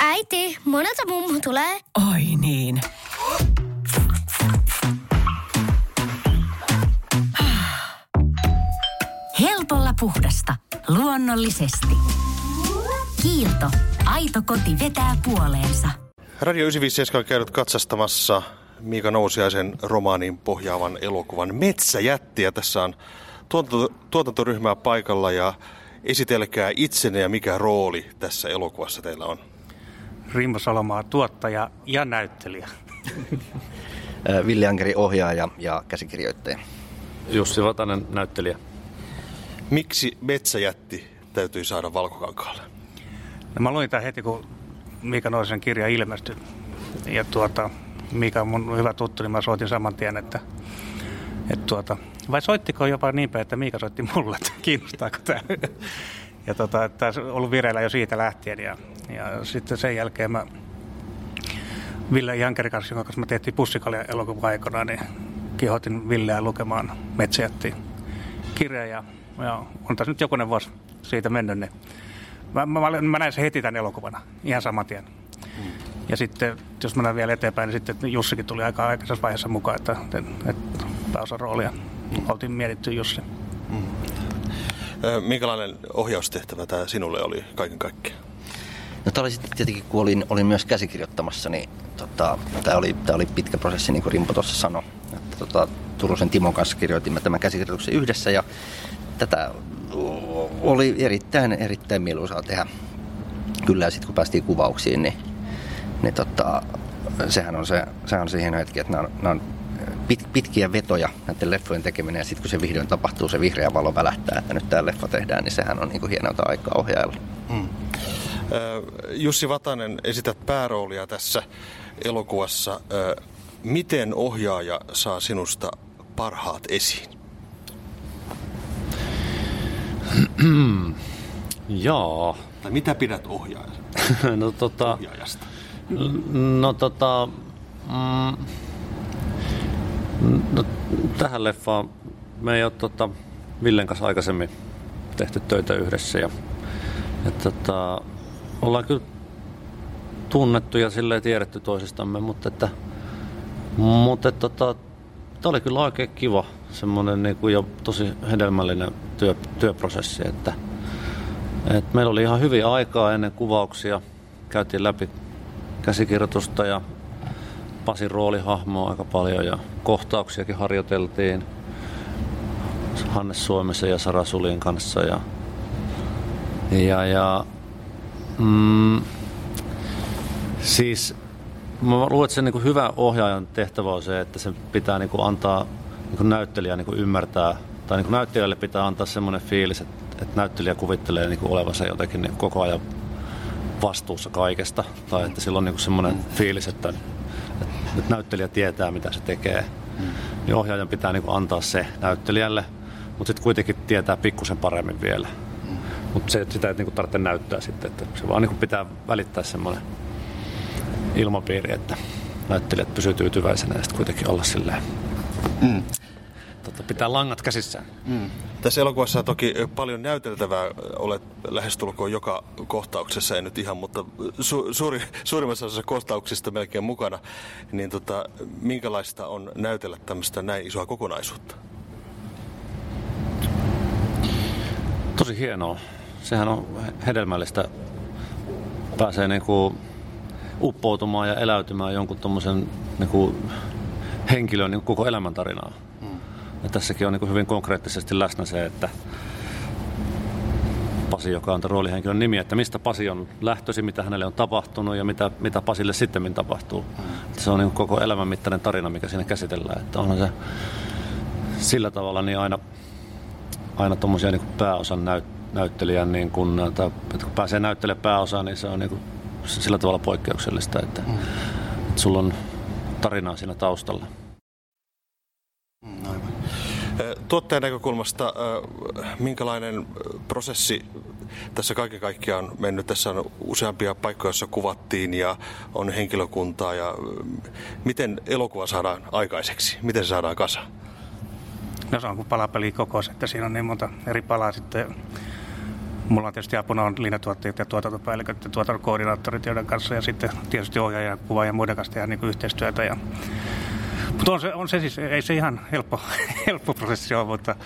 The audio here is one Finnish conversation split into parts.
Äiti, monelta mummu tulee? Oi niin. Helpolla puhdasta. Luonnollisesti. Kiilto. Aito koti vetää puoleensa. Radio 957 on käynyt katsastamassa Miika Nousiaisen romaaniin pohjaavan elokuvan Metsäjätti. Ja tässä on tuotanto, tuotantoryhmää paikalla ja esitelkää itsenne ja mikä rooli tässä elokuvassa teillä on. Rimmo Salomaa, tuottaja ja näyttelijä. Ville Ankeri ohjaaja ja käsikirjoittaja. Jussi Vatanen näyttelijä. Miksi Metsäjätti täytyy saada valkokankaalle? No mä luin tämän heti, kun Miika Noisen kirja ilmestyi. Ja tuota, Miika on mun hyvä tuttu, niin mä soitin saman tien, että, että tuota, vai soittiko jopa niin päin, että Miika soitti mulle, että kiinnostaako tämä. Ja tota, tämä on ollut vireillä jo siitä lähtien ja, ja sitten sen jälkeen mä Ville Jankerin kanssa, jonka kanssa me tehtiin pussikalja elokuvan aikana, niin kihotin Villeä lukemaan Metsäjätti kirja ja, ja on tässä nyt jokunen vuosi siitä mennyt, niin mä, mä, mä näin sen heti tämän elokuvana ihan saman tien. Mm. Ja sitten, jos mennään vielä eteenpäin, niin sitten Jussikin tuli aika aikaisessa vaiheessa mukaan, että, että, että pääosan roolia mm. oltiin mietitty Jussi. Mm. Minkälainen ohjaustehtävä tämä sinulle oli kaiken kaikkiaan? No tämä oli sitten tietenkin, kun olin, olin myös käsikirjoittamassa, niin tota, tämä, oli, tämä oli pitkä prosessi, niin kuin Rimpo tuossa sanoi. Että, tota, Turusen Timon kanssa kirjoitimme tämän käsikirjoituksen yhdessä ja tätä oli erittäin, erittäin mieluisaa tehdä. Kyllä, sitten kun päästiin kuvauksiin, niin, niin tota, sehän on se, sehän on se hieno hetki, että nämä on, nämä on pit, pitkiä vetoja näiden leffojen tekeminen ja sitten kun se vihdoin tapahtuu, se vihreä valo välähtää, että nyt tämä leffa tehdään, niin sehän on niin kuin hienoa aikaa ohjailla. Hmm. Jussi Vatanen, esität pääroolia tässä elokuvassa. Miten ohjaaja saa sinusta parhaat esiin? Joo. Tai mitä pidät ohjaajasta? no, tota, ohjaajasta? No tota... Mm, no, tähän leffaan me ei ole tota, Villen kanssa aikaisemmin tehty töitä yhdessä ja, ja tota, ollaan kyllä tunnettu ja silleen tiedetty toisistamme, mutta että, mutta että, tota, tämä oli kyllä oikein kiva, semmoinen niin kuin jo tosi hedelmällinen työ, työprosessi, että, että meillä oli ihan hyviä aikaa ennen kuvauksia, käytiin läpi käsikirjoitusta ja Pasin roolihahmoa aika paljon ja kohtauksiakin harjoiteltiin Hannes Suomessa ja Sara Sulin kanssa ja, ja, ja mm, siis mä luulen, että se niin hyvä ohjaajan tehtävä on se, että se pitää niin antaa niin näyttelijä niin ymmärtää, tai niin näyttelijälle pitää antaa semmoinen fiilis, että, että näyttelijä kuvittelee niin olevansa jotenkin niin koko ajan vastuussa kaikesta, tai että sillä on niin semmoinen fiilis, että, että näyttelijä tietää, mitä se tekee. Mm. Niin ohjaajan pitää niin antaa se näyttelijälle, mutta sitten kuitenkin tietää pikkusen paremmin vielä. Mm. Mutta se, sitä ei niin tarvitse näyttää sitten, että se vaan niin pitää välittää semmoinen ilmapiiri, että näyttelijät pysyy tyytyväisenä ja sitten kuitenkin olla silleen. Mm. Tota, pitää langat käsissään. Mm. Tässä elokuvassa on toki paljon näyteltävää. Olet lähestulkoon joka kohtauksessa, ei nyt ihan, mutta su- suuri, suurimmassa osassa kohtauksista melkein mukana. Niin tota, minkälaista on näytellä tämmöistä näin isoa kokonaisuutta? Tosi hienoa. Sehän on hedelmällistä. Pääsee niinku uppoutumaan ja eläytymään jonkun tuommoisen niinku henkilön niin koko elämäntarinaa. Ja tässäkin on niin hyvin konkreettisesti läsnä se, että Pasi, joka on roolihenkilön nimi, että mistä Pasi on lähtösi, mitä hänelle on tapahtunut ja mitä, mitä Pasille sitten tapahtuu. Mm. Se on niin koko elämän mittainen tarina, mikä siinä käsitellään. Että onhan se sillä tavalla niin aina, aina tuommoisia niin pääosan näyt, näyttelijän, niin kun, että kun pääsee näyttelemään pääosaa, niin se on niin kuin sillä tavalla poikkeuksellista, että, että sulla on tarinaa siinä taustalla. Mm, aivan. Tuottajan näkökulmasta, minkälainen prosessi tässä kaiken kaikkiaan on mennyt? Tässä on useampia paikkoja, joissa kuvattiin ja on henkilökuntaa. Ja miten elokuva saadaan aikaiseksi? Miten se saadaan kasa? No se on kuin palapeli kokos, että siinä on niin monta eri palaa sitten mulla on tietysti apuna on linjatuottajat ja tuotantopäälliköt ja tuotantokoordinaattorit, joiden kanssa ja sitten tietysti ohjaaja, kuva ja muiden kanssa tehdään niin yhteistyötä. Ja, mutta on se, on se siis, ei se ihan helppo, helppo prosessi ole, mutta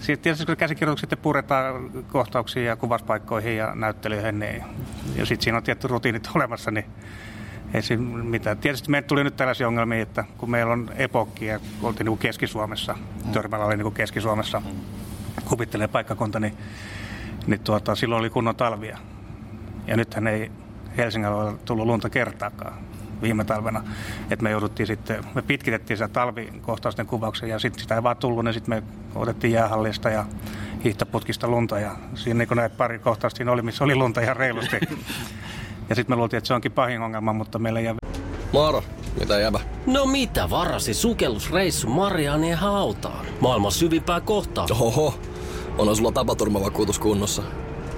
sitten tietysti kun käsikirjoitukset sitten puretaan kohtauksiin ja kuvaspaikkoihin ja näyttelyihin, niin, ja sitten siinä on tietty rutiinit olemassa, niin ei siinä mitään. Tietysti meille tuli nyt tällaisia ongelmia, että kun meillä on epokki ja oltiin niin Keski-Suomessa, Törmällä oli niin Keski-Suomessa, kuvittelee paikkakunta, niin, niin tuota, silloin oli kunnon talvia. Ja nythän ei Helsingillä ole tullut lunta kertaakaan viime talvena. Että me jouduttiin sitten, me pitkitettiin sitä talvikohtausten kuvauksen ja sitten sitä ei vaan tullut, niin sitten me otettiin jäähallista ja hiihtoputkista lunta ja siinä niin näitä pari kohtausta siinä oli, missä oli lunta ihan reilusti. ja sitten me luultiin, että se onkin pahin ongelma, mutta meillä ei Moro, mitä jäbä? No mitä varasi sukellusreissu Marianien hautaan? Maailman syvimpää kohtaa. Oho, on sulla tapaturmavakuutus kunnossa.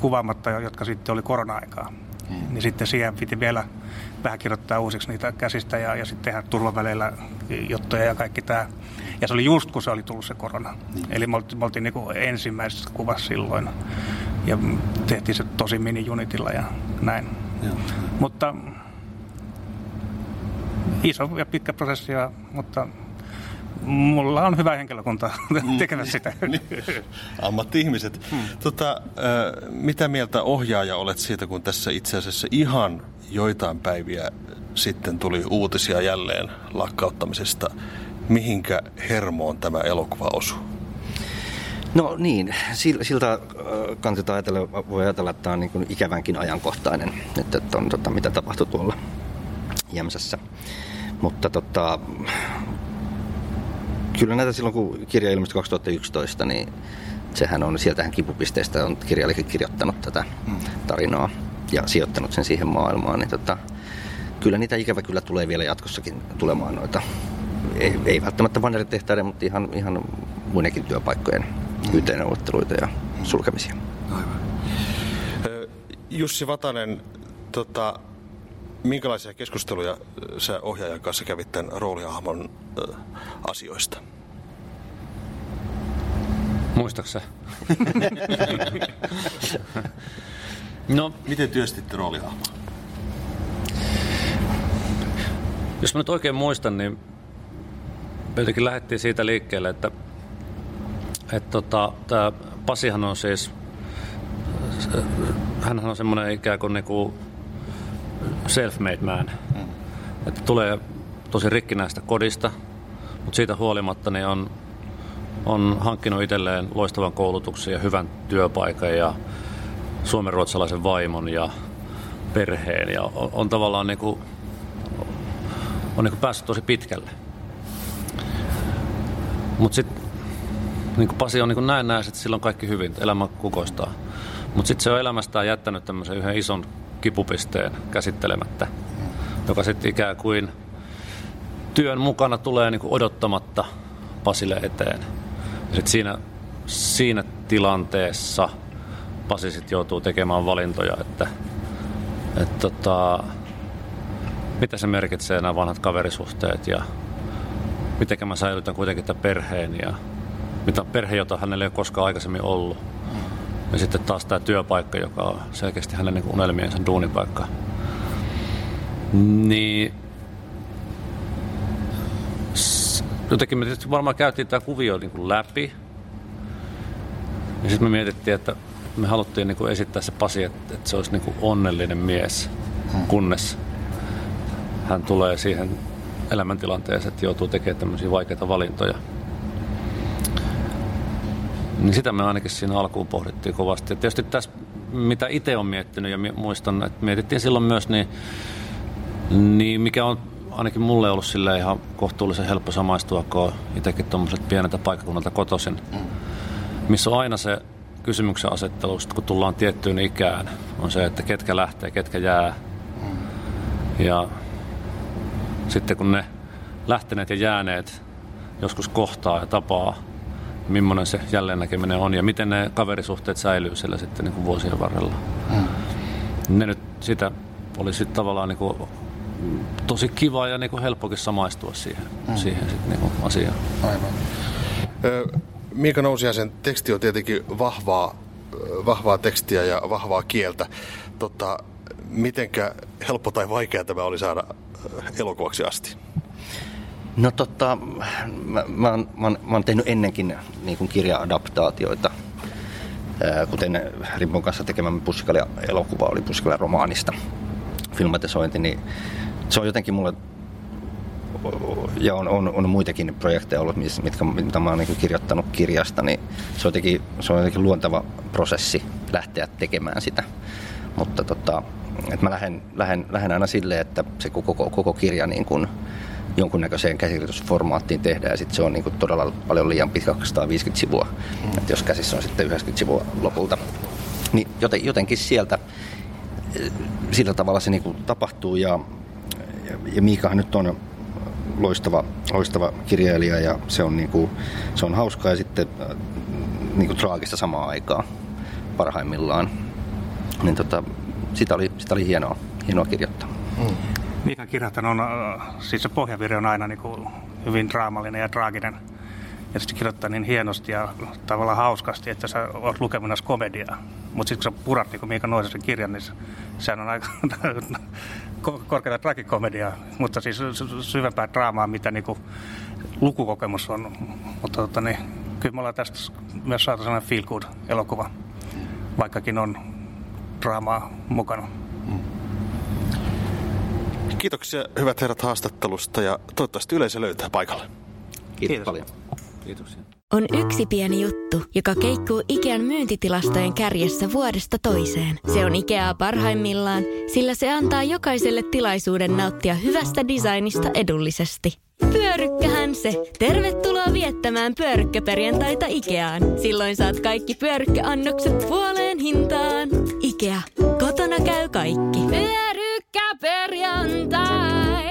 kuvaamatta, jotka sitten oli korona-aikaa. Mm. Niin sitten siihen piti vielä vähän kirjoittaa uusiksi niitä käsistä ja, ja sitten tehdä turvaväleillä juttuja ja kaikki tämä. Ja se oli just kun se oli tullut se korona. Mm. Eli me oltiin, me oltiin niin ensimmäisessä kuvassa silloin ja tehtiin se tosi mini-unitilla ja näin. Joo. Mutta iso ja pitkä prosessi, mutta mulla on hyvä henkilökunta mm. tekemässä sitä. Niin. Ammatti-ihmiset. Hmm. Tota, mitä mieltä ohjaaja olet siitä, kun tässä itse asiassa ihan joitain päiviä sitten tuli uutisia jälleen lakkauttamisesta. Mihinkä hermoon tämä elokuva osui? No niin, siltä kantilta ajatella, voi ajatella, että tämä on niin ikävänkin ajankohtainen, että, että on, tota, mitä tapahtui tuolla Jämsässä. Mutta tota, kyllä näitä silloin, kun kirja ilmestyi 2011, niin sehän on, sieltähän kipupisteestä on kirjailijakin kirjoittanut tätä mm. tarinaa ja sijoittanut sen siihen maailmaan, niin tota, kyllä niitä ikävä kyllä tulee vielä jatkossakin tulemaan noita, ei, ei välttämättä vaneritehtäiden, mutta ihan, ihan muidenkin työpaikkojen mm. yhteenneuvotteluita ja sulkemisia. Aivan. Jussi Vatanen, tota, minkälaisia keskusteluja sä ohjaajan kanssa kävit tämän roolihahmon äh, asioista? Muistaksä? no, Miten työstitte roolihahmoa? Jos mä nyt oikein muistan, niin jotenkin lähdettiin siitä liikkeelle, että, että tota, tämä Pasihan on siis, hän on semmoinen ikään kuin, niinku self-made man. Mm. Että tulee tosi rikkinäistä kodista, mutta siitä huolimatta niin on, on hankkinut itselleen loistavan koulutuksen ja hyvän työpaikan ja suomenruotsalaisen vaimon ja perheen ja on, on tavallaan niin kuin, on niin kuin päässyt tosi pitkälle. Mutta sitten niin Pasi on niin näin näin, että silloin kaikki hyvin, elämä kukoistaa. Mutta sitten se on elämästään jättänyt tämmöisen yhden ison kipupisteen käsittelemättä, joka sitten ikään kuin työn mukana tulee niin kuin odottamatta Pasille eteen. Ja sit siinä, siinä tilanteessa Pasi sitten joutuu tekemään valintoja, että, että tota, mitä se merkitsee nämä vanhat kaverisuhteet ja miten mä säilytän kuitenkin tämän perheen ja mitä perhe, jota hänellä ei ole koskaan aikaisemmin ollut. Ja sitten taas tämä työpaikka, joka on selkeästi hänen niin unelmiensa duunipaikka. Niin jotenkin me tietysti varmaan käytiin tämä kuvio niin kuin läpi. Ja sitten me mietittiin, että me haluttiin niin kuin esittää se Pasi, että, että se olisi niin kuin onnellinen mies, hmm. kunnes hän tulee siihen elämäntilanteeseen, että joutuu tekemään tämmöisiä vaikeita valintoja. Niin sitä me ainakin siinä alkuun pohdittiin kovasti. Ja tietysti tässä, mitä itse on miettinyt ja muistan, että mietittiin silloin myös, niin, niin mikä on ainakin mulle ollut sille ihan kohtuullisen helppo samaistua, kun itsekin tuommoiset pieneltä paikkakunnalta kotoisin, missä on aina se kysymyksen asettelu, kun tullaan tiettyyn ikään, on se, että ketkä lähtee, ketkä jää. Ja sitten kun ne lähteneet ja jääneet joskus kohtaa ja tapaa, millainen se jälleen näkeminen on ja miten ne kaverisuhteet säilyy siellä sitten niin kuin vuosien varrella. Mm. Ne nyt sitä oli sitten tavallaan niin kuin tosi kiva ja niin kuin helppokin samaistua siihen, mm. siihen sitten niin kuin asiaan. Aivan. Miika Nousiaisen teksti on tietenkin vahvaa, vahvaa tekstiä ja vahvaa kieltä. Tota, mitenkä helppo tai vaikea tämä oli saada elokuvaksi asti? No tota, mä, mä, oon, mä, oon, mä oon tehnyt ennenkin niin kuin kirja-adaptaatioita, kuten Rimpon kanssa tekemämme Pussikalia-elokuva oli Pussikalia-romaanista filmatisointi, niin se on jotenkin mulle ja on, on, on muitakin projekteja ollut, mitkä, mitä mä oon niin kirjoittanut kirjasta, niin se on, jotenkin, se on jotenkin luontava prosessi lähteä tekemään sitä. Mutta tota, että mä lähden, lähden, lähden aina silleen, että se koko, koko, kirja niin kuin jonkunnäköiseen käsikirjoitusformaattiin tehdään ja sitten se on niin kuin todella paljon liian pitkä 250 sivua. Mm. Että jos käsissä on sitten 90 sivua lopulta. Niin joten, jotenkin sieltä sillä tavalla se niin kuin tapahtuu ja, ja, ja Miikahan nyt on loistava, loistava kirjailija ja se on, niin kuin, se on hauskaa ja sitten niin kuin traagista samaan aikaan parhaimmillaan. Niin tota, sitä, oli, sitä oli hienoa, hienoa kirjoittaa. Mm. Miikan kirjoittan on, siis se pohjavire on aina niin kuin hyvin draamallinen ja traaginen. Ja sitten kirjoittaa niin hienosti ja tavallaan hauskasti, että sä oot lukemassa komediaa. Mutta sitten kun sä purat niin Miika Noisesen kirjan, niin sehän on aika korkeata tragikomediaa, mutta siis syvempää draamaa, mitä niin lukukokemus on. Mutta tota, niin, kyllä me ollaan tästä myös saatu sellainen feel good elokuva, vaikkakin on draamaa mukana. Kiitoksia hyvät herrat haastattelusta ja toivottavasti yleisö löytää paikalle. Kiitos, Kiitos. paljon. Kiitoksia. On yksi pieni juttu, joka keikkuu Ikean myyntitilastojen kärjessä vuodesta toiseen. Se on Ikeaa parhaimmillaan, sillä se antaa jokaiselle tilaisuuden nauttia hyvästä designista edullisesti. Pyörykkähän se! Tervetuloa viettämään pyörykkäperjantaita Ikeaan. Silloin saat kaikki pyörykkäannokset puoleen hintaan. Ikea. Kotona käy kaikki. Pyörykkäperjantai!